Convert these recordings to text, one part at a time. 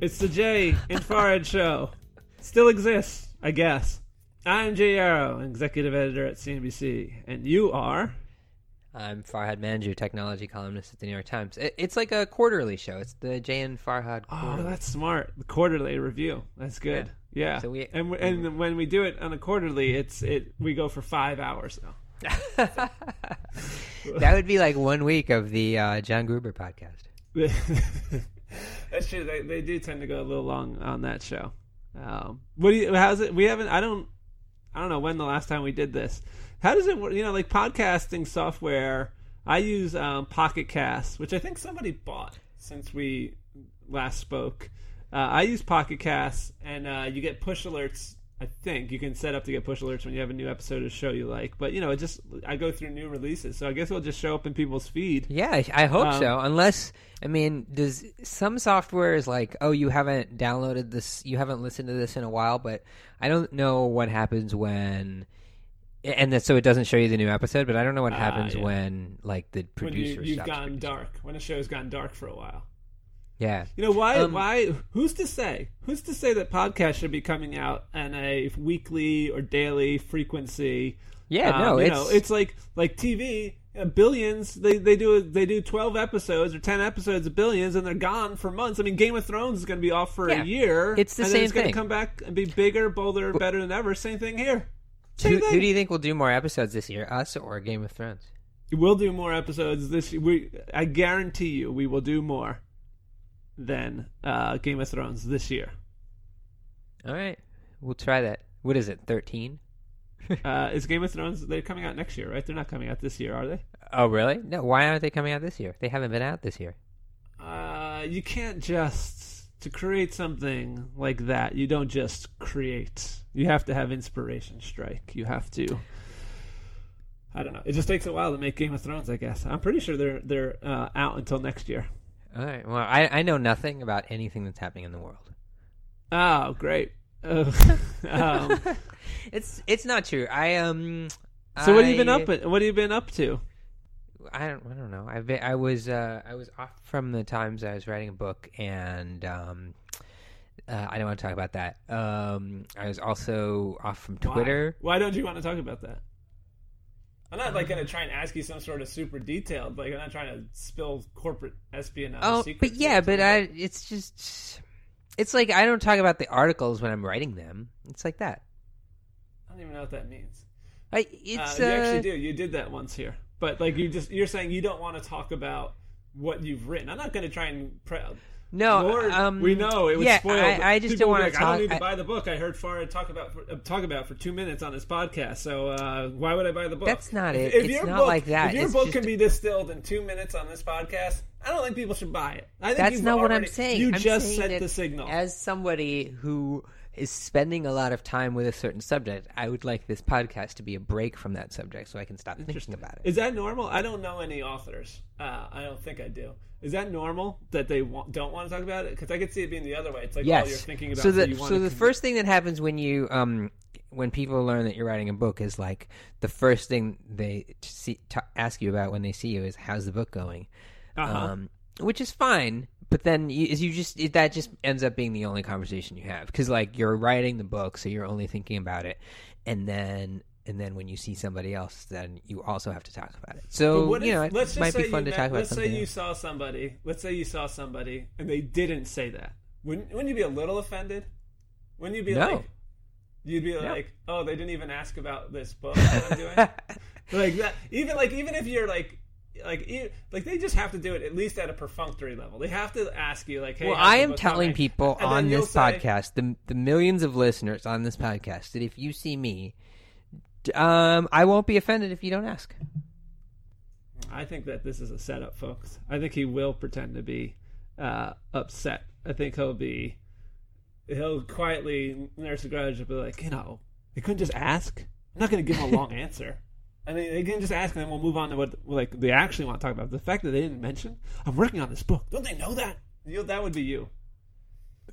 It's the Jay and Farhad Show. Still exists, I guess. I'm Jay Yarow, executive editor at CNBC, and you are. I'm Farhad Manjoo, technology columnist at the New York Times. It, it's like a quarterly show. It's the Jay and Farhad Oh, quarterly. that's smart. The quarterly review. That's good. Yeah. So we- and and when we do it on a quarterly, it's it we go for five hours though. that would be like one week of the uh, John Gruber podcast. That's true. They, they do tend to go a little long on that show. Um, what do you? How's it? We haven't. I don't. I don't know when the last time we did this. How does it work? You know, like podcasting software. I use um, Pocket Cast, which I think somebody bought since we last spoke. Uh, I use Pocket Cast, and uh, you get push alerts. I think you can set up to get push alerts when you have a new episode of show you like. But you know, it just I go through new releases, so I guess it'll just show up in people's feed. Yeah, I, hope Um, so. Unless, I mean, does some software is like, oh, you haven't downloaded this, you haven't listened to this in a while, but I don't know what happens when, and that, so it doesn't show you the new episode. But I don't know what Ah, happens yeah. when like the When producer you, you've stops gone producing. dark, when a show's gone dark for a while. Yeah, You know why? Um, why? Who's to say? Who's to say that podcasts should be coming out on a weekly or daily frequency? yeah, Um, no, you it's, know, it's like like TV. uh, Billions, they they do they do twelve episodes or ten episodes of Billions, and they're gone for months. I mean, Game of Thrones is going to be off for Yeah. a year. It's the and then same It's going to thing. come back and be bigger, bolder, better than ever. Same thing here. Same who, thing. who do you think will do more episodes this year, us or Game of Thrones? We'll do more episodes this. We I guarantee you, we will do more than uh, Game of Thrones this year. All right, we'll try that. What is it? Thirteen? Uh, is Game of Thrones? They're coming out next year, right? They're not coming out this year, are they? Oh, really? No. Why aren't they coming out this year? They haven't been out this year. Uh, you can't just to create something like that. You don't just create. You have to have inspiration strike. You have to. I don't know. It just takes a while to make Game of Thrones. I guess I'm pretty sure they're they're uh, out until next year. All right. Well, I I know nothing about anything that's happening in the world. Oh, great. Um, It's it's not true. I um. so what have you been I- up? At, what have you been up to? I don't I don't know. I been, I was uh I was off from the times I was writing a book and um. Uh, I don't want to talk about that. Um, I was also off from Why? Twitter. Why don't you want to talk about that? I'm not like going to try and ask you some sort of super detailed. Like I'm not trying to spill corporate espionage. Oh, secrets but yeah, but. I it's just it's like I don't talk about the articles when I'm writing them. It's like that. I don't even know what that means. I it's uh, you uh, actually do. You did that once here, but like you just you're saying you don't want to talk about what you've written. I'm not going to try and. Pre- no. Lord, um, we know it would yeah, spoil. I, I just don't want be to like, I talk. don't need to I- buy the book. I heard Farhad talk about for, uh, talk about for two minutes on this podcast. So uh, why would I buy the book? That's not If- it. If, It's your not book, like that. If your It's book just- can be distilled in two minutes on this podcast, I don't think people should buy it. I think That's not what I'm saying. You I'm just saying that the signal. As somebody who is spending a lot of time with a certain subject, I would like this podcast to be a break from that subject, so I can stop thinking about it. Is that normal? I don't know any authors. Uh, I don't think I do. Is that normal that they want, don't want to talk about it? Because I could see it being the other way. It's like, yes. oh, you're thinking about so so the you so the conv- first thing that happens when you um when people learn that you're writing a book is like the first thing they see, t- ask you about when they see you is how's the book going, Uh-huh. um, which is fine. But then you, is you just it, that just ends up being the only conversation you have because like you're writing the book, so you're only thinking about it, and then and then when you see somebody else, then you also have to talk about it. So what you if- know it let's just might be say fun you to met- talk about Let's something. say you else. saw somebody. Let's say you saw somebody and they didn't say that. Wouldn't Wouldn't you be a little offended? Wouldn't you be No. like, you'd be like, oh, they didn't even ask about this book that I'm doing, like that. Even like even if you're like. Like, like they just have to do it at least at a perfunctory level. They have to ask you, like, "Hey, well, I am telling going?" people And on this say- podcast, the the millions of listeners on this podcast, that if you see me, um, I won't be offended if you don't ask. I think that this is a setup, folks. I think he will pretend to be uh, upset. I think he'll be he'll quietly nurse a grudge and be like, you know, they couldn't just ask. I'm not going to give him a long answer. I mean, again, just ask, and then we'll move on to what like they actually want to talk about. The fact that they didn't mention, I'm working on this book. Don't they know that? You, that would be you.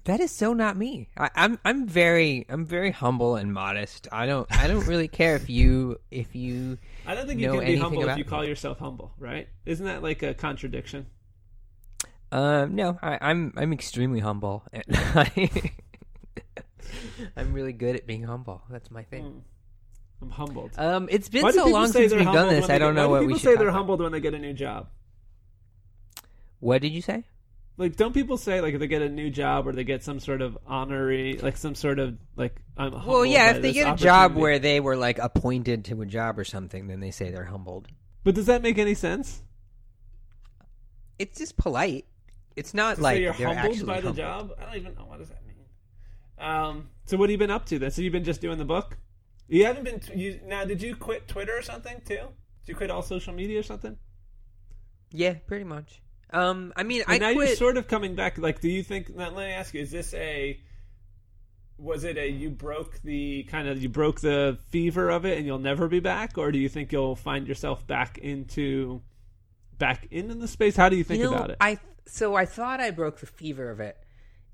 That is so not me. I, I'm I'm very I'm very humble and modest. I don't I don't really care if you if you I don't think you can be humble if you call yourself humble, right? Isn't that like a contradiction? Um, no, I, I'm I'm extremely humble. I'm really good at being humble. That's my thing. Mm. I'm humbled. Um, it's been Why do so people long say since they're we've done humbled this. when they I don't get- know why what do we people should. say talk they're about. humbled when they get a new job. What did you say? Like, don't people say like if they get a new job or they get some sort of honorary, like some sort of like I'm humbled Well, yeah, by if they this get a job opportunity. where they were like appointed to a job or something, then they say they're humbled. But does that make any sense? It's just polite. It's not like you're they're humbled actually by the humbled. job? I don't even know what does that mean. Um, so what have you been up to then? So you've been just doing the book? You haven't been. T- you, now, did you quit Twitter or something too? Did you quit all social media or something? Yeah, pretty much. Um, I mean, And I now quit. you're sort of coming back. Like, do you think? Now, let me ask you: Is this a? Was it a you broke the kind of you broke the fever of it and you'll never be back, or do you think you'll find yourself back into, back into the space? How do you think you know, about it? I so I thought I broke the fever of it,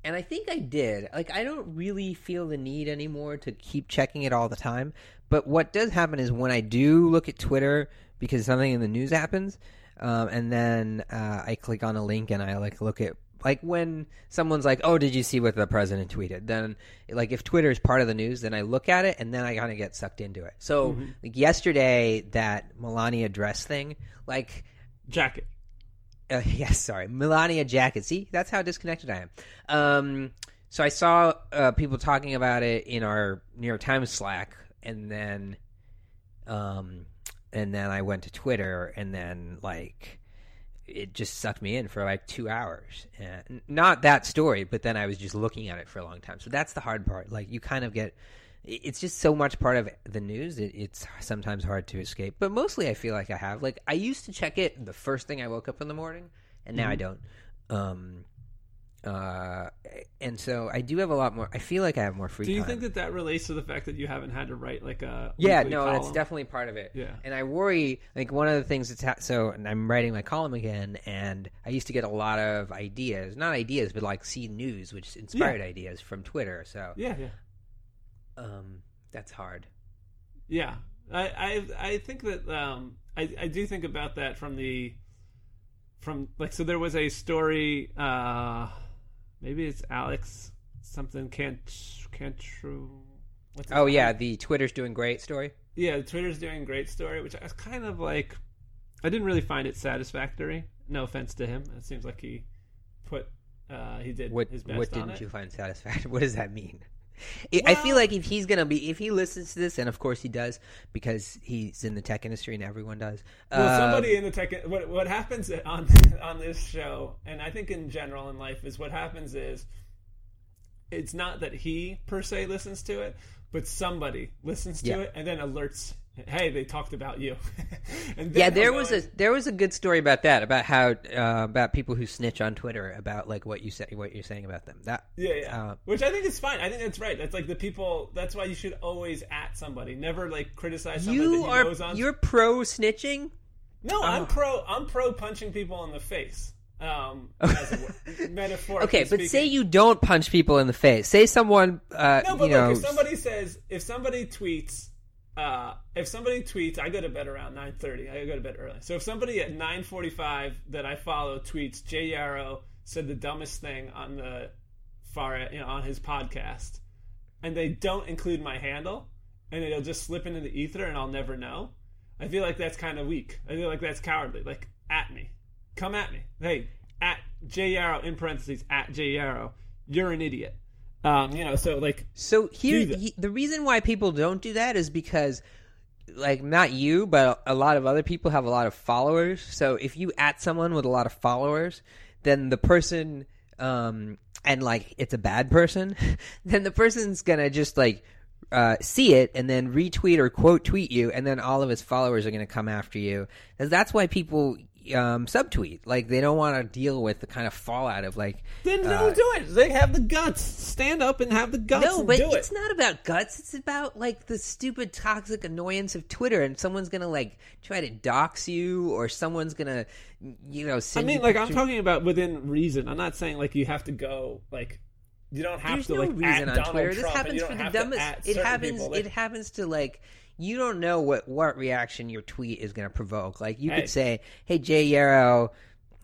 and I think I did. Like I don't really feel the need anymore to keep checking it all the time. But what does happen is when I do look at Twitter because something in the news happens, um, and then uh, I click on a link and I like look at like when someone's like, "Oh, did you see what the president tweeted?" Then like if Twitter is part of the news, then I look at it and then I kind of get sucked into it. So like yesterday, that Melania dress thing, like Jacket. Uh, yes, sorry, Melania jacket. See, that's how disconnected I am. Um, so I saw uh, people talking about it in our New York Times Slack, and then, um, and then I went to Twitter, and then like it just sucked me in for like two hours. And not that story, but then I was just looking at it for a long time. So that's the hard part. Like you kind of get. It's just so much part of the news. It, it's sometimes hard to escape, but mostly I feel like I have. Like I used to check it the first thing I woke up in the morning, and now I don't. Um, uh, and so I do have a lot more. I feel like I have more free Do you time. think that that relates to the fact that you haven't had to write like a yeah, no, that's definitely part of it. Yeah. and I worry. Like one of the things that's ha- so, and I'm writing my column again, and I used to get a lot of ideas, not ideas, but like see news, which inspired ideas from Twitter. So, Yeah, yeah. Um, that's hard. Yeah, I I I think that um I I do think about that from the from like so there was a story uh maybe it's Alex something can't can't true what's Oh name? yeah, the Twitter's doing great story. yeah the Twitter's doing great story which I was kind of like I didn't really find it satisfactory no offense to him it seems like he put uh he did What his best what didn't you find satisfactory? What does that mean? I I feel like if he's gonna be, if he listens to this, and of course he does, because he's in the tech industry and everyone does. Well, somebody um, in the tech. What what happens on on this show, and I think in general in life, is what happens is it's not that he per se listens to it, but somebody listens to Yeah. it and then alerts. Hey, they talked about you. and yeah, there was a there was a good story about that about how uh, about people who snitch on Twitter about like what you say what you're saying about them. That Yeah, yeah. uh, Which I think is fine. I think that's right. That's like the people. That's why you should always at somebody. Never like criticize somebody you are on. you're pro snitching. no, I'm Oh. pro. I'm pro punching people in the face. Um, as a, metaphorically Okay, but speaking. say you don't punch people in the face. Say someone uh, No, but you know if somebody says, if somebody tweets, uh, if somebody tweets, I go to bed around nine thirty. I go to bed early. So if somebody at nine forty five that I follow tweets, Jay Yarow said the dumbest thing on the far, you know, on his podcast, and they don't include my handle, and it'll just slip into the ether, and I'll never know. I feel like that's kind of weak. I feel like that's cowardly. Like at me, come at me. Hey, at Jay Yarow in parentheses at Jay Yarow, you're an idiot. Um, you know, so like So here, he, the reason why people don't do that is because, like, not you, but a lot of other people have a lot of followers. So if you at someone with a lot of followers, then the person, um, and like it's a bad person, then the person's gonna just like uh, see it and then retweet or quote tweet you, and then all of his followers are gonna come after you. 'Cause that's why people um, subtweet. Like they don't want to deal with the kind of fallout of like Then uh, don't do it. They have the guts. Stand up and have the guts. no, and but do it's it. not about guts. It's about like the stupid toxic annoyance of Twitter, and someone's gonna like try to dox you, or someone's gonna, you know, I mean, you like I'm talking about within reason. I'm not saying like you have to go like you don't have There's to no like reason at on Donald Twitter. This Trump and happens for the dumbest. It happens. people. Like, it happens to like you don't know what what reaction your tweet is gonna provoke. Like you Hey. could say, "Hey Jay Yarow,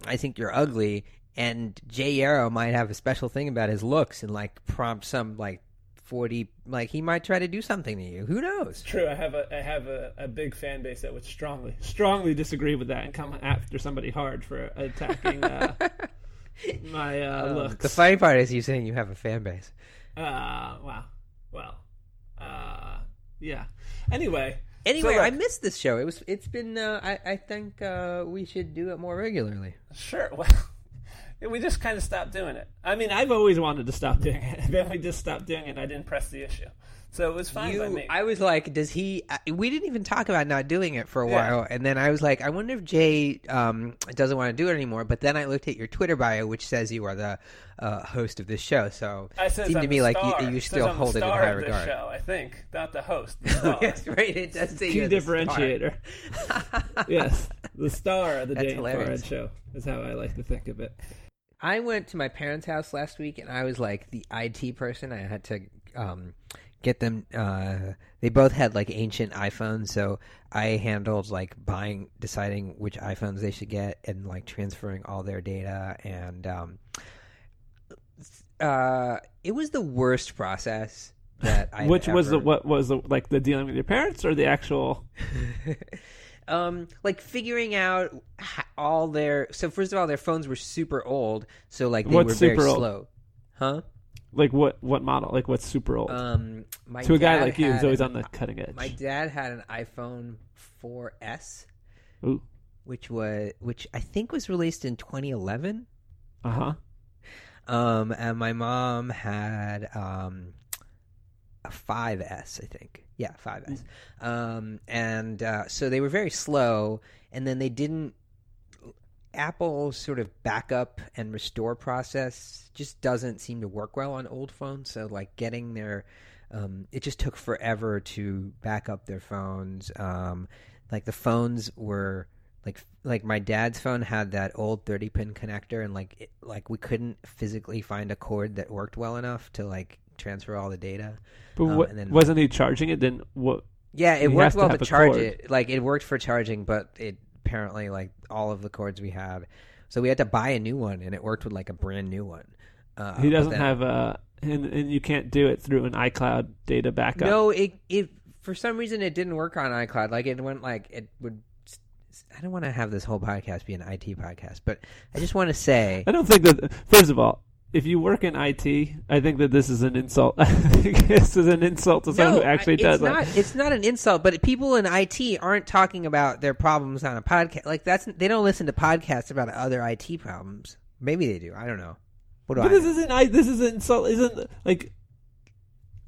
I think you're ugly," and Jay Yarow might have a special thing about his looks and like prompt some like forty like he might try to do something to you. Who knows? True, I have a I have a, a big fan base that would strongly strongly disagree with that and come after somebody hard for attacking uh, my uh, Um, looks. the funny part is you saying you have a fan base. Uh, wow. Well, yeah. Anyway, Anyway, So, I missed this show. It was it's been uh, I I think uh, we should do it more regularly. sure. Well, we just kind of stopped doing it. I mean, I've always wanted to stop doing it. then we just stopped doing it. and I didn't press the issue, so it was fine by You, me. I was like, does he? We didn't even talk about not doing it for a Yeah. while, and then I was like, I wonder if Jay um, doesn't want to do it anymore. But then I looked at your Twitter bio, which says you are the uh, host of this show. So I it seemed I'm to me like you, you still hold it in high of regard. Show, I think, not the host. The star. yes, right. It does say Key you're the star. differentiator. yes, the star of the That's Jay hilarious. Show is how I like to think of it. I went to my parents' house last week, and I was like the IT person. I had to um, get them. Uh, they both had like ancient iPhones, so I handled like buying, deciding which iPhones they should get, and like transferring all their data. And um, uh, it was the worst process that I. Which was the what was the like the dealing with your parents or the actual? um, like figuring out all their. So first of all, their phones were super old, so like they What's were very super old? slow. Huh? Like what what model? Like what's super old? Um, my to a guy like you who's always an- on the cutting edge. My dad had an iPhone 4S, Ooh. which was which I think was released in 2011. Uh huh. Um, and my mom had um a 5S, I think. Yeah, 5S. Um, and uh, so they were very slow, and then they didn't. Apple's sort of backup and restore process just doesn't seem to work well on old phones. So, like, getting their. Um, it just took forever to back up their phones. Um, like, the phones were. Like, like my dad's phone had that old 30 pin connector, and like, it, like we couldn't physically find a cord that worked well enough to like transfer all the data. But Um, what, and then- wasn't he charging it? Then what? Yeah, it worked have to well to charge cord. it. Like it worked for charging, but it apparently like all of the cords we had, so we had to buy a new one, and it worked with like a brand new one. Uh, He doesn't then- have a, and and you can't do it through an iCloud data backup. No, it it for some reason it didn't work on iCloud. Like it went like it would. I don't want to have this whole podcast be an IT podcast, but I just want to say I don't think that. First of all, if you work in IT, I think that this is an insult. This is an insult to someone who actually does it's that. not. It's not an insult, but people in IT aren't talking about their problems on a podcast. Like that's they don't listen to podcasts about other IT problems. Maybe they do. I don't know. What do But I? this know? isn't. I this is an insult. Isn't like.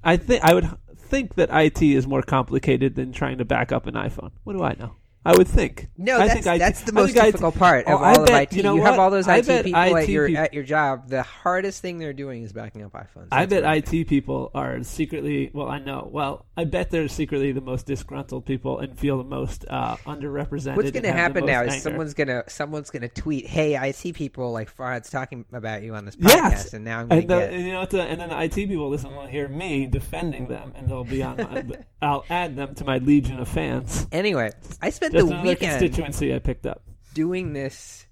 I think I would think that IT is more complicated than trying to back up an iPhone. What do I know? I would think. No, I that's, think IT that's the I most think IT difficult part Oh, of I all bet- of IT. you know you have all those I IT people at your at your job. The hardest thing they're doing is backing up iPhones. I bet I IT people are secretly. Well, I know. Well, I bet they're secretly the most disgruntled people and feel the most uh, underrepresented. What's going to happen now most is someone's gonna someone's gonna tweet, "Hey, IT people like Farhad's talking about you on this podcast," Yes. and now I'm gonna get. and you know? The, and then the IT people listen will hear me defending them, and they'll be on. My, I'll add them to my legion of fans. Anyway, I spent Just the another weekend constituency I picked up. doing this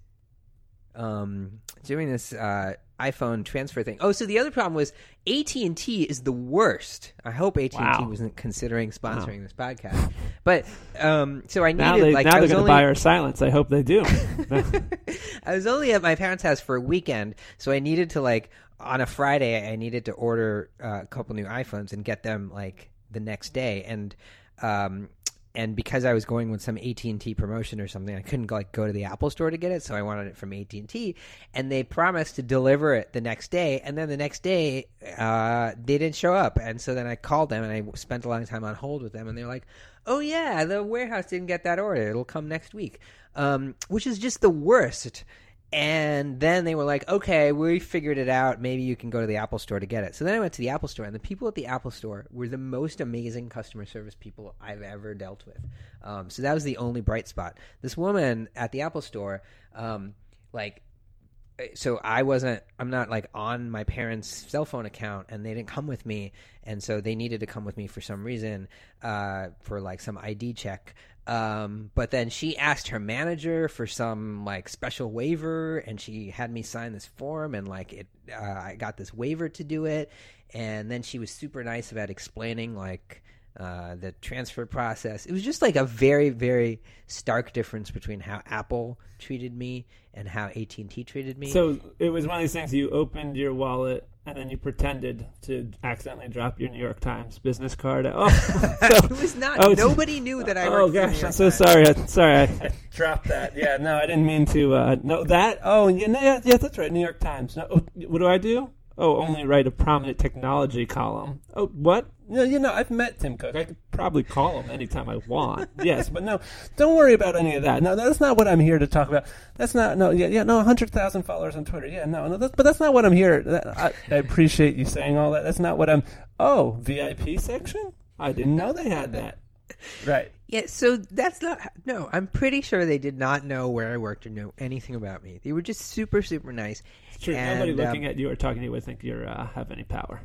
um doing this uh iPhone transfer thing. Oh, so the other problem was AT&T is the worst. I hope AT&T Wow. wasn't considering sponsoring this podcast. But um so I needed Now they like now I they're was going only to buy our silence. I hope they do. I was only at my parents' house for a weekend, so I needed to like on a Friday I needed to order uh, a couple new iPhones and get them like the next day and um and because I was going with some AT and T promotion or something, I couldn't like go to the Apple store to get it, so I wanted it from AT and T, and they promised to deliver it the next day, and then the next day uh, they didn't show up, and so then I called them and I spent a long time on hold with them, and they're like, "Oh yeah, the warehouse didn't get that order; it'll come next week," um, which is just the worst. And then they were like, okay, we figured it out. Maybe you can go to the Apple store to get it. So then I went to the Apple store, and the people at the Apple store were the most amazing customer service people I've ever dealt with. Um, so that was the only bright spot. This woman at the Apple store, um, like, so I wasn't I'm not like on my parents' cell phone account and they didn't come with me and so they needed to come with me for some reason uh, for like some ID check um, but then she asked her manager for some like special waiver and she had me sign this form and like it uh, I got this waiver to do it. And then she was super nice about explaining like uh, the transfer process. It was just like a very, very stark difference between how Apple treated me and how AT and T treated me. So it was one of these things. You opened your wallet and then you pretended to accidentally drop your New York Times business card. Oh, so, it was not. Oh, nobody knew that I. oh worked for gosh, I'm so Times. sorry. I, sorry, I, I dropped that. Yeah, no, I didn't mean to. Uh, no, that. Oh, yeah, yeah, yeah, that's right. New York Times. No, what do I do? Oh, only write a prominent technology column. Oh, what? No, you know, I've met Tim Cook. I could probably call him anytime I want. yes, but no, don't worry about any of that. No, that's not what I'm here to talk about. That's not. No, yeah, yeah, no, hundred thousand followers on Twitter. Yeah, no, no, that's, but that's not what I'm here. That, I, I appreciate you saying all that. That's not what I'm. Oh, VIP section. I didn't know they had that. Right. Yeah, so that's not. No, I'm pretty sure they did not know where I worked or know anything about me. They were just super, super nice. True. And, Nobody looking um, at you or talking to you would think you uh, have any power.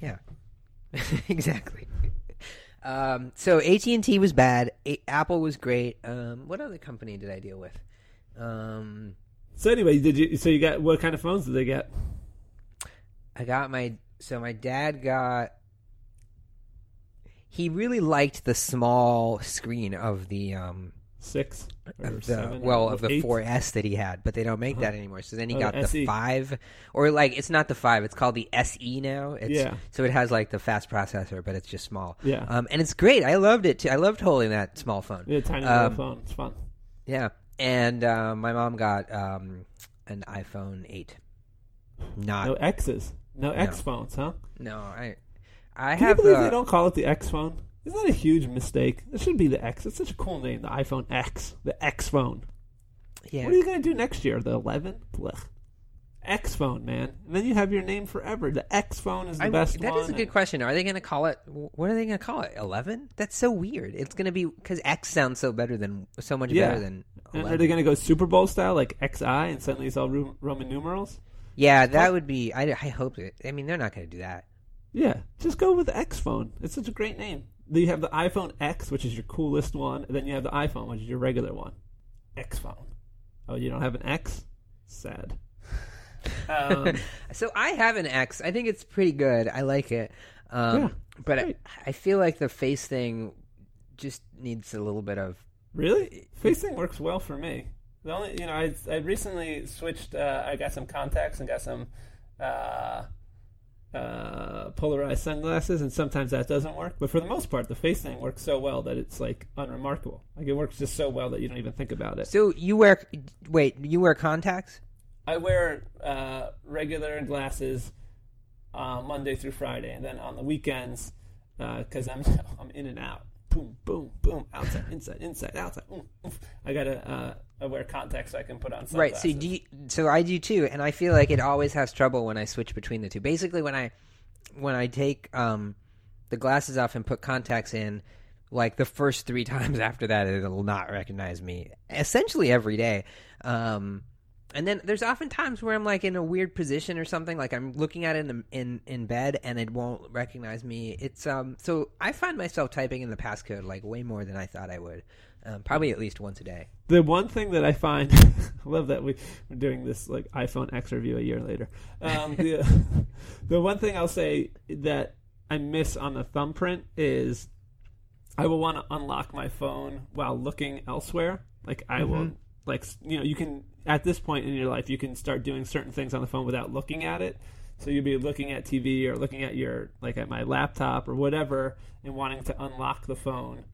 Yeah, exactly. Um, so AT and T was bad. A- Apple was great. Um, what other company did I deal with? Um, So anyway, did you? So you got what kind of phones did they get? I got my. So my dad got. He really liked the small screen of the um Six or the well of the eight? 4S that he had, but they don't make that anymore. So then he Oh, got the the five, or like it's not the five; it's called the SE now. It's, Yeah. So it has like the fast processor, but it's just small. Yeah. Um, and it's great. I loved it too. I loved holding that small phone. Yeah, tiny little Um, phone. It's fun. Yeah. And uh, my mom got um, an iPhone eight. Not No X's. No X phones, huh? no. I I Can you have believe uh, they don't call it the X phone? Isn't that a huge mistake? It should be the X. It's such a cool name, the iPhone X, the X phone. yeah. What are you going to do next year? The 11? Blech. X phone, man. And then you have your name forever. The X phone is the I- best that one. is a good question. Are they going to call it? What are they going to call it? Eleven? That's so weird. It's going to be because X sounds so better than so much Yeah. better than And are they going to go Super Bowl style, like XI, and suddenly it's all Roman numerals? yeah, that would be. I, I hope it. I mean, they're not going to do that. Yeah, just go with X phone. It's such a great name. Then you have the iPhone X, which is your coolest one, and then you have the iPhone, which is your regular one. X phone. Oh, you don't have an X? Sad. Um, So I have an X. I think it's pretty good. I like it. Um, Yeah, but I. I feel like the face thing just needs a little bit of. really? face thing works well for me. The only, you know, I I recently switched. Uh, I got some contacts and got some uh, uh, polarized sunglasses, and sometimes that doesn't work. But for the most part, the face thing works so well that it's like unremarkable. Like it works just so well that you don't even think about it. So you wear? Wait, you wear contacts? I wear uh, regular glasses uh, Monday through Friday, and then on the weekends, because I'm I'm in and out, boom, boom, boom, outside, inside, inside, outside. oof, oof. I gotta wear contacts I can put on sunglasses. Right. So do you, so I do too, and I feel like it always has trouble when I switch between the two. Basically, when I when I take um, the glasses off and put contacts in, like the first three times after that, it'll not recognize me. Essentially every day. Um, and then there's often times where I'm like in a weird position or something, like I'm looking at it in in, in bed and it won't recognize me. It's um so I find myself typing in the passcode like way more than I thought I would, um, probably at least once a day. the one thing that I find, I love that we, we're doing this like iPhone X review a year later. Um, the, the one thing I'll say that I miss on the thumbprint is I will want to unlock my phone while looking elsewhere. Like I will, like you know, you can at this point in your life, you can start doing certain things on the phone without looking at it. So you'll be looking at TV or looking at your like at my laptop or whatever, and wanting to unlock the phone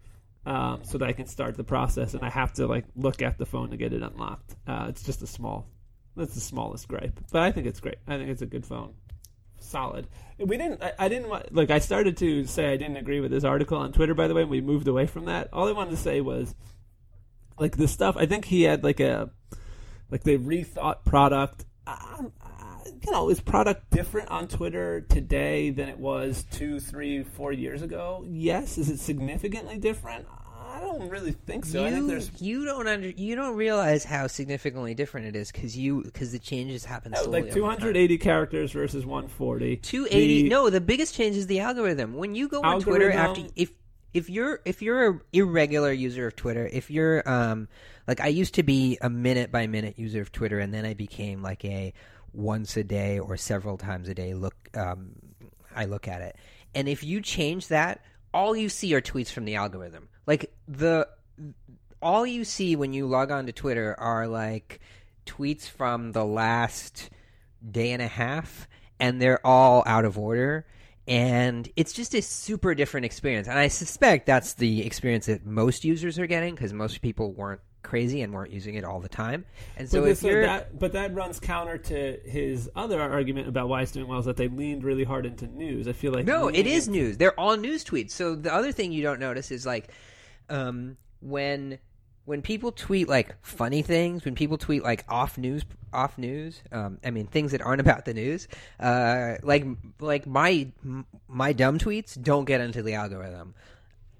um, so that I can start the process, and I have to like look at the phone to get it unlocked. Uh, it's just a small, that's the smallest gripe, but I think it's great. I think it's a good phone, solid. We didn't, I, I didn't wa- look. I started to say I didn't agree with this article on Twitter. By the way, and we moved away from that. All I wanted to say was, like the stuff. I think he had like a, like they rethought product. You know, is product different on Twitter today than it was two, three, four years ago? Yes. Is it significantly different? I don't really think so. I think You, there's you don't under you don't realize how significantly different it is because you because the changes happen no, slowly. like 280 characters versus 140. 280 The- no the biggest change is the algorithm when you go on twitter after if if you're if you're a irregular user of twitter if you're um like i used to be a minute by minute user of twitter and then i became like a once a day or several times a day look um i look at it. And if you change that all you see are tweets from the algorithm. Like the all you see when you log on to twitter are like tweets from the last day and a half and they're all out of order. And it's just a super different experience. And i suspect that's the experience that most users are getting because most people weren't crazy and weren't using it all the time and so but, if you're that, but that runs counter to his other argument about why it's doing well is that they leaned really hard into news. I feel like No, it is news. They're all news tweets. So the other thing you don't notice is like um, when when people tweet like funny things, when people tweet like off news, off news. Um, I mean things that aren't about the news. Uh, like like my my dumb tweets don't get into the algorithm.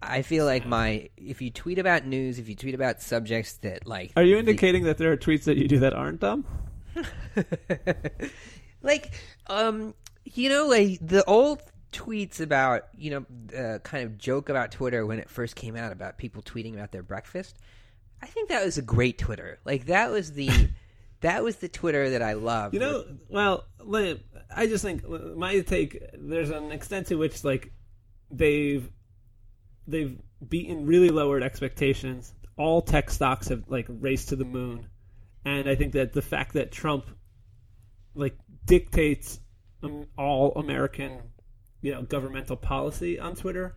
I feel like my if you tweet about news, if you tweet about subjects that like Are you the- indicating that there are tweets that you do that aren't dumb? like um you know like the old tweets about you know uh, kind of joke about twitter when it first came out about people tweeting about their breakfast i think that was a great twitter like that was the that was the twitter that i loved You know, well, Liam, I just think my take. There's an extent to which like they've they've beaten really lowered expectations. All tech stocks have like raced to the moon, and I think that the fact that Trump like dictates um, all American, you know, governmental policy on Twitter.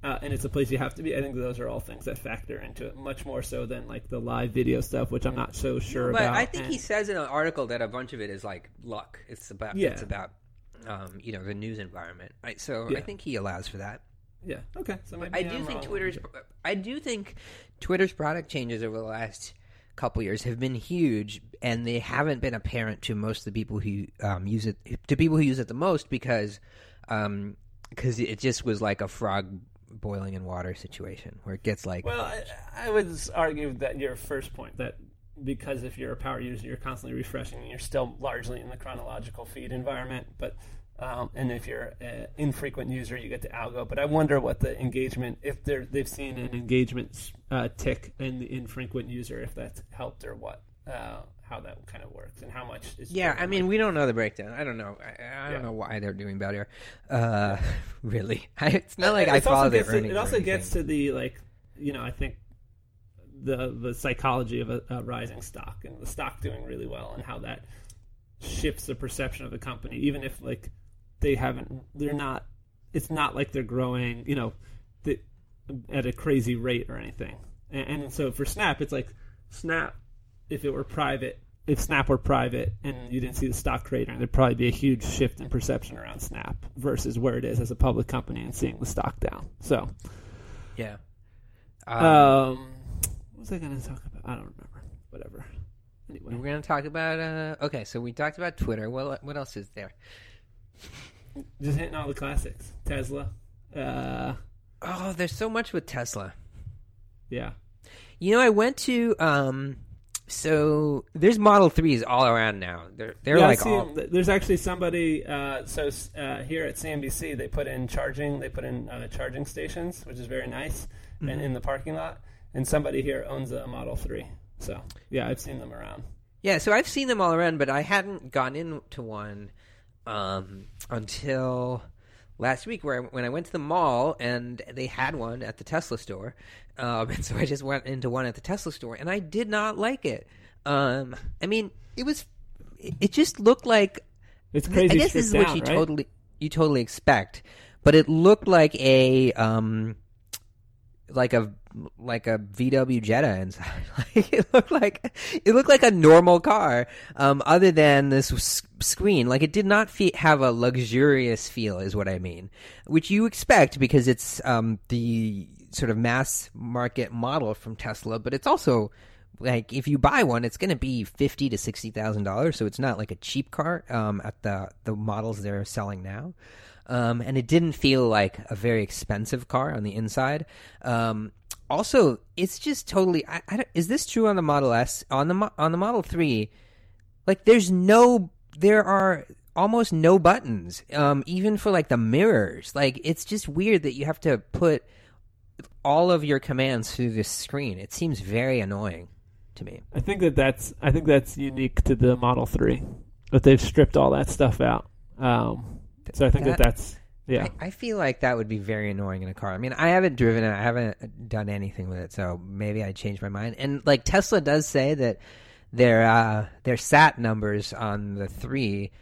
Uh, and it's a place you have to be. I think those are all things that factor into it much more so than like the live video stuff, which I'm not so sure but about. i think And- he says in an article that a bunch of it is like luck it's about Yeah. it's about um, you know the news environment I, so i think he allows for that yeah, okay. So maybe I do I'm think wrong. Twitter's. I do think Twitter's product changes over the last couple years have been huge, and they haven't been apparent to most of the people who um, use it. To people who use it the most, because um, because it just was like a frog boiling in water situation where it gets like Well, I, I would argue that your first point that because if you're a power user, you're constantly refreshing, and you're still largely in the chronological feed environment. But um, and if you're an infrequent user, you get the algo. But I wonder what the engagement, if they're they've seen an engagement uh, tick in the infrequent user, if that's helped or what, uh, how that kind of works, and how much is Yeah, I mean, we don't know the breakdown. I don't know. I, I don't Yeah. know why they're doing better. Uh, really, it's not like It I follow their to- earnings. It also gets to the like, you know, I think the the psychology of a, a rising stock and the stock doing really well and how that shifts the perception of the company, even if like they haven't, they're not. It's not like they're growing, you know, the, at a crazy rate or anything. And, and so for Snap, it's like Snap. If it were private, if Snap were private and you didn't see the stock cratering, there'd probably be a huge shift in perception around Snap versus where it is as a public company and seeing the stock down. So, yeah. um, Um, what was I going to talk about? I don't remember. Whatever. Anyway, we're gonna talk about. Uh, okay, so we talked about Twitter. What what else is there? Just hitting all the classics. Tesla. Uh, Oh, there's so much with Tesla. yeah. You know, I went to um so there's Model 3s all around now. They're they're yeah, like all. There's actually somebody. Uh, so uh, here at CNBC, they put in charging. They put in uh, charging stations, which is very nice, Mm-hmm. and in the parking lot. And somebody here owns a Model Three. So yeah, I've seen them around. Yeah, so I've seen them all around, but I hadn't gone into one um until last week where I, when I went to the mall and they had one at the Tesla store. Um and so I just went into one at the Tesla store and I did not like it. Um I mean, it was it just looked like It's crazy. I guess this is what you right? totally you totally expect, but it looked like a um like a like a VW Jetta inside. like it looked like it looked like a normal car, um, other than this screen. Like it did not fe- have a luxurious feel, is what I mean, which you expect because it's um, the sort of mass market model from Tesla, but it's also like if you buy one, it's going to be fifty to sixty thousand dollars. So it's not like a cheap car um, at the the models they're selling now. Um, and it didn't feel like a very expensive car on the inside. Um, also it's just totally. I, I is this true on the Model S? On the on the Model Three, like there's no, there are almost no buttons, um, even for like the mirrors. Like it's just weird that you have to put all of your commands through this screen. It seems very annoying to me. I think that that's I think that's unique to the Model Three, that they've stripped all that stuff out. Um, so I think that, That- that's yeah. I, I feel like that would be very annoying in a car. I mean, I haven't driven it, I haven't done anything with it, so maybe I changed my mind. And like Tesla does say that their uh, their sat numbers on the three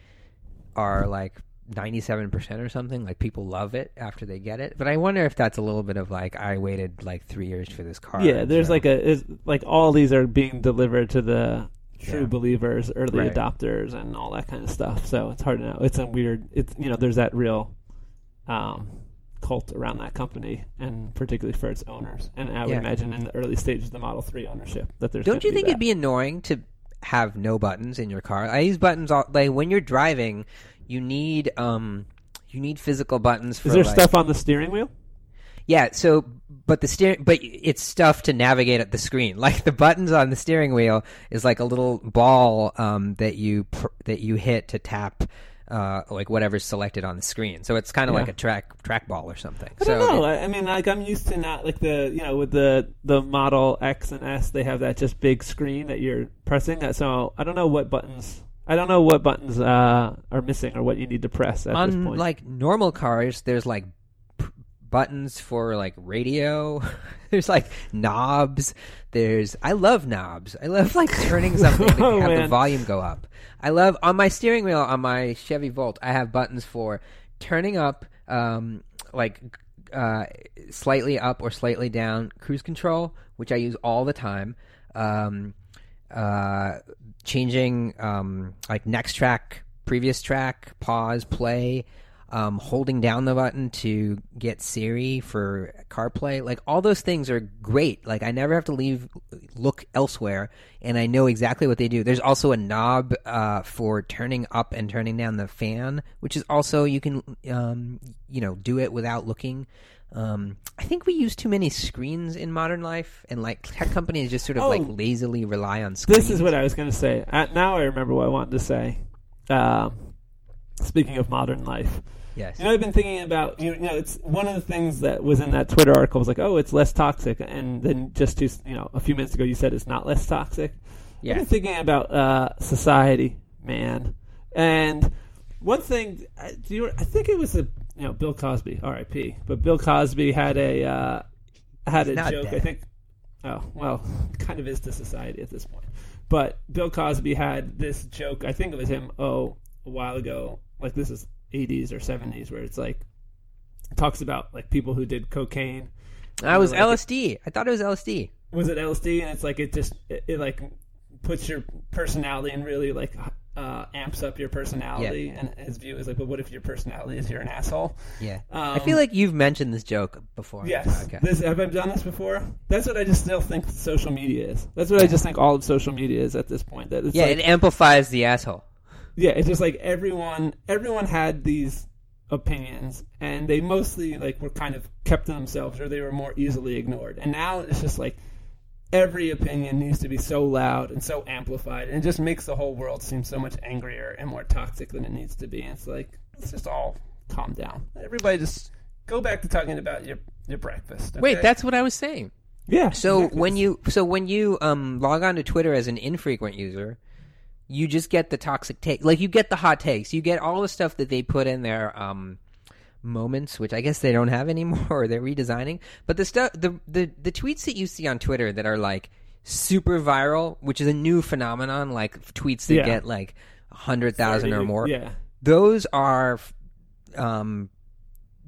are like ninety seven percent or something. Like people love it after they get it. But I wonder if that's a little bit of like I waited like three years for this car. yeah, there's so- like a is like all these are being delivered to the true Yeah. believers, early Right. adopters, and all that kind of stuff. So it's hard to know. It's a weird. It's you know there's that real um, cult around that company, and particularly for its owners. And I would Yeah. imagine in the early stages of the Model Three ownership that there's. Don't you think that. it'd be annoying to have no buttons in your car? I use buttons all like when you're driving. You need um you need physical buttons for Is there like, stuff on the steering wheel? Yeah, so but the steering but it's stuff to navigate at the screen. Like the buttons on the steering wheel is like a little ball um, that you pr- that you hit to tap uh, like whatever's selected on the screen. So it's kind of Yeah. like a track trackball or something. I so don't know. it- I mean, like I'm used to not like the you know with the the Model X and S, they have that just big screen that you're pressing. That so I don't know what buttons. I don't know what buttons uh, are missing or what you need to press at this on point. like normal cars, there's like buttons for like radio. there's like knobs. There's I love knobs. I love like turning something to Oh, have the volume go up. I love on my steering wheel on my Chevy Volt. I have buttons for turning up, um, like uh, slightly up or slightly down cruise control, which I use all the time. Um, uh, changing um, like next track, previous track, pause, play, um, holding down the button to get Siri for CarPlay. Like all those things are great. Like I never have to leave look elsewhere, and I know exactly what they do. There's also a knob uh, for turning up and turning down the fan, which is also you can um, you know do it without looking. Um, I think we use too many screens in modern life, and like tech companies just sort of Oh. like lazily rely on screens. this is what I was going to say. Uh, now I remember what I wanted to say. Um, speaking of modern life, yes. you know, I've been thinking about you know, it's one of the things that was in that Twitter article was like, oh, it's less toxic, and then just to, you know, a few minutes ago you said it's not less toxic. Yeah. I've been thinking about uh, society, man, and one thing. I, do you, I think it was a you know Bill Cosby, R.I.P. But Bill Cosby had a uh, had a not joke. I think. Oh well, kind of is to society at this point. But Bill Cosby had this joke. I think it was him. Oh, a while ago. Like this is 80s or 70s, where it's like talks about like people who did cocaine. I was like- LSD. I thought it was LSD. Was it LSD? And it's like it just it, it like puts your personality and really like uh, amps up your personality. And his view is like, but what if your personality is you're an asshole? Yeah. Um, I feel like you've mentioned this joke before. Yes. This, have I done this before? That's what I just still think social media is. That's what I just think all of social media is at this point. That it's yeah, like, it amplifies the asshole. Yeah, it's just like everyone everyone had these opinions and they mostly like were kind of kept to themselves or they were more easily ignored. And now it's just like every opinion needs to be so loud and so amplified and it just makes the whole world seem so much angrier and more toxic than it needs to be. And it's like let's just all calm down. Everybody just go back to talking about your your breakfast. Wait, that's what I was saying. yeah. So when you so when you um log on to Twitter as an infrequent user, you just get the toxic take. Like you get the hot takes. You get all the stuff that they put in their um moments, which I guess they don't have anymore or they're redesigning. But the stuff the the the tweets that you see on Twitter that are like super viral, which is a new phenomenon, like tweets that Yeah. get like a hundred thousand or more. Yeah. those are um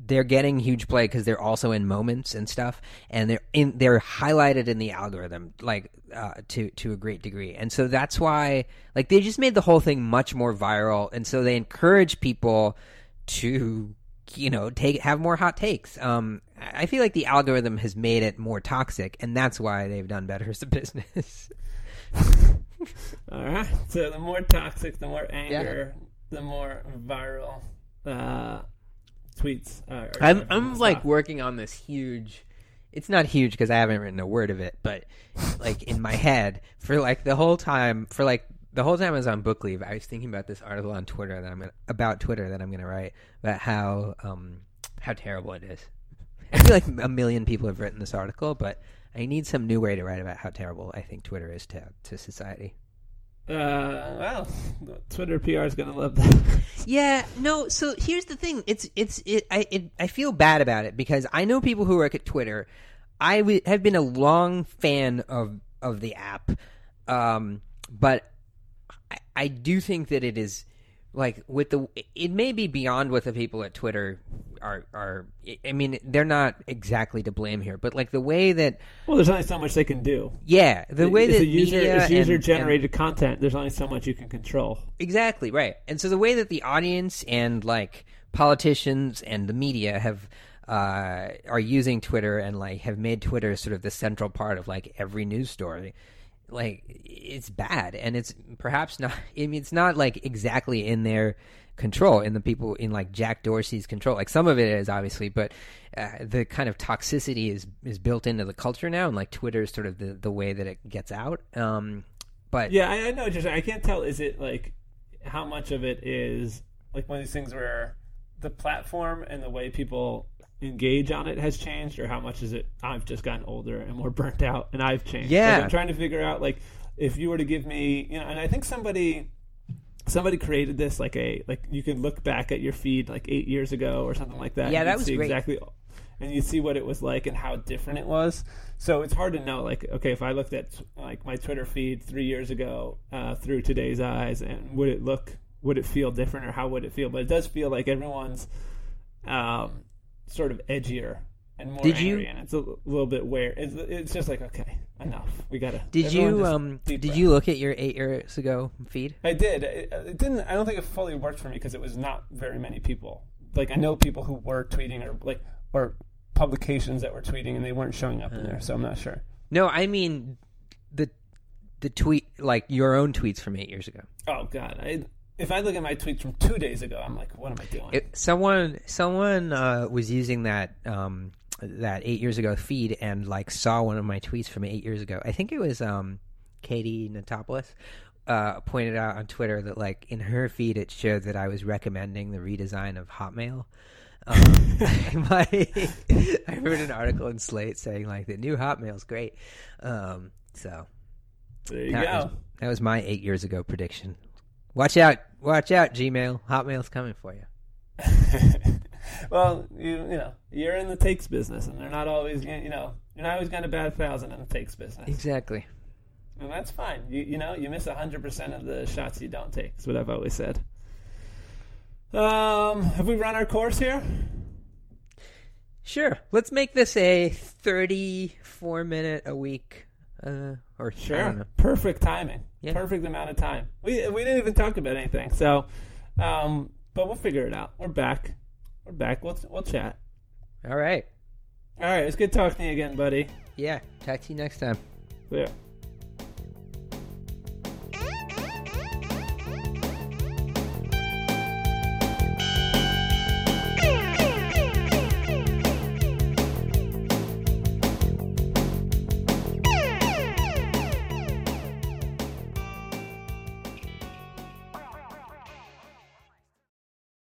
they're getting huge play because they're also in moments and stuff and they're in they're highlighted in the algorithm like uh, to to a great degree. And so that's why like they just made the whole thing much more viral and so they encourage people to you know take have more hot takes. Um i feel like the algorithm has made it more toxic and that's why they've done better as a business. All right. So the more toxic, the more anger, the more viral uh, tweets. Uh, I'm I'm like topic. working on this huge it's not huge because I haven't written a word of it, but like in my head for like the whole time for like the whole time I was on book leave, I was thinking about this article on Twitter that I'm gonna, about Twitter that I'm going to write about how um how terrible it is. I feel like a million people have written this article, but I need some new way to write about how terrible I think Twitter is to to society. Uh, well, Twitter PR is gonna love that. Yeah, no. So here's the thing. It's it's it. I it, I feel bad about it because I know people who work at Twitter. I w- have been a long fan of of the app, um, but I, I do think that it is like with the. It may be beyond what the people at Twitter are are. I mean, they're not exactly to blame here, but like the way that well, there's only so much they can do. yeah, the way that user, media it's and- user and- generated content. There's only so much you can control. Exactly right. And so the way that the audience and like politicians and the media have uh, are using Twitter and like have made Twitter sort of the central part of like every news story, like it's bad and it's perhaps not. I mean, it's not like exactly in their control in the people in like Jack Dorsey's control. Like some of it is obviously, but uh, the kind of toxicity is is built into the culture now, and like Twitter is sort of the the way that it gets out. Um, but Yeah, I, I know. Just I can't tell. Is it like how much of it is like one of these things where the platform and the way people engage on it has changed, or how much is it? I've just gotten older and more burnt out, and I've changed. Yeah. Like, I'm trying to figure out like if you were to give me, you know, and I think somebody somebody created this like a like you can look back at your feed like eight years ago or something like that. Yeah, that was see great. exactly and you see what it was like and how different it was. So it's hard to know. Like, okay, if I looked at like my Twitter feed three years ago uh, through today's eyes, and would it look, would it feel different, or how would it feel? But it does feel like everyone's um, sort of edgier and more Did you- angry, and it's a little bit where it's, it's just like okay, enough. We gotta. Did you um did breath. you look at your eight years ago feed? I did. It, it didn't. I don't think it fully worked for me because it was not very many people. Like I know people who were tweeting or like or publications that were tweeting and they weren't showing up in there. So I'm not sure. No, I mean the the tweet like your own tweets from eight years ago. Oh God! I, if I look at my tweets from two days ago, I'm like, what am I doing? It, someone someone uh, was using that um that eight years ago feed and like saw one of my tweets from eight years ago. I think it was um Katie Notopoulos. Uh, pointed out on Twitter that like in her feed it showed that I was recommending the redesign of Hotmail. Um, my, I read an article in Slate saying like the new Hotmail's great. Um, so there you that go. was, that was my eight years ago prediction. Watch out! Watch out! Gmail, Hotmail's coming for you. well, you you know, you're in the takes business, and they're not always you know you're not always going to bat a thousand in the takes business, Exactly. and that's fine. You you know you miss hundred percent of the shots you don't take. That's what I've always said. Um, have we run our course here? Sure. Let's make this a 34 minute a week. Uh, or know. Perfect timing. Yeah. Perfect amount of time. We we didn't even talk about anything. So, um, but we'll figure it out. We're back. We're back. We'll we'll chat. All right. All right. It's good talking to you again, buddy. Yeah. Talk to you next time. Yeah.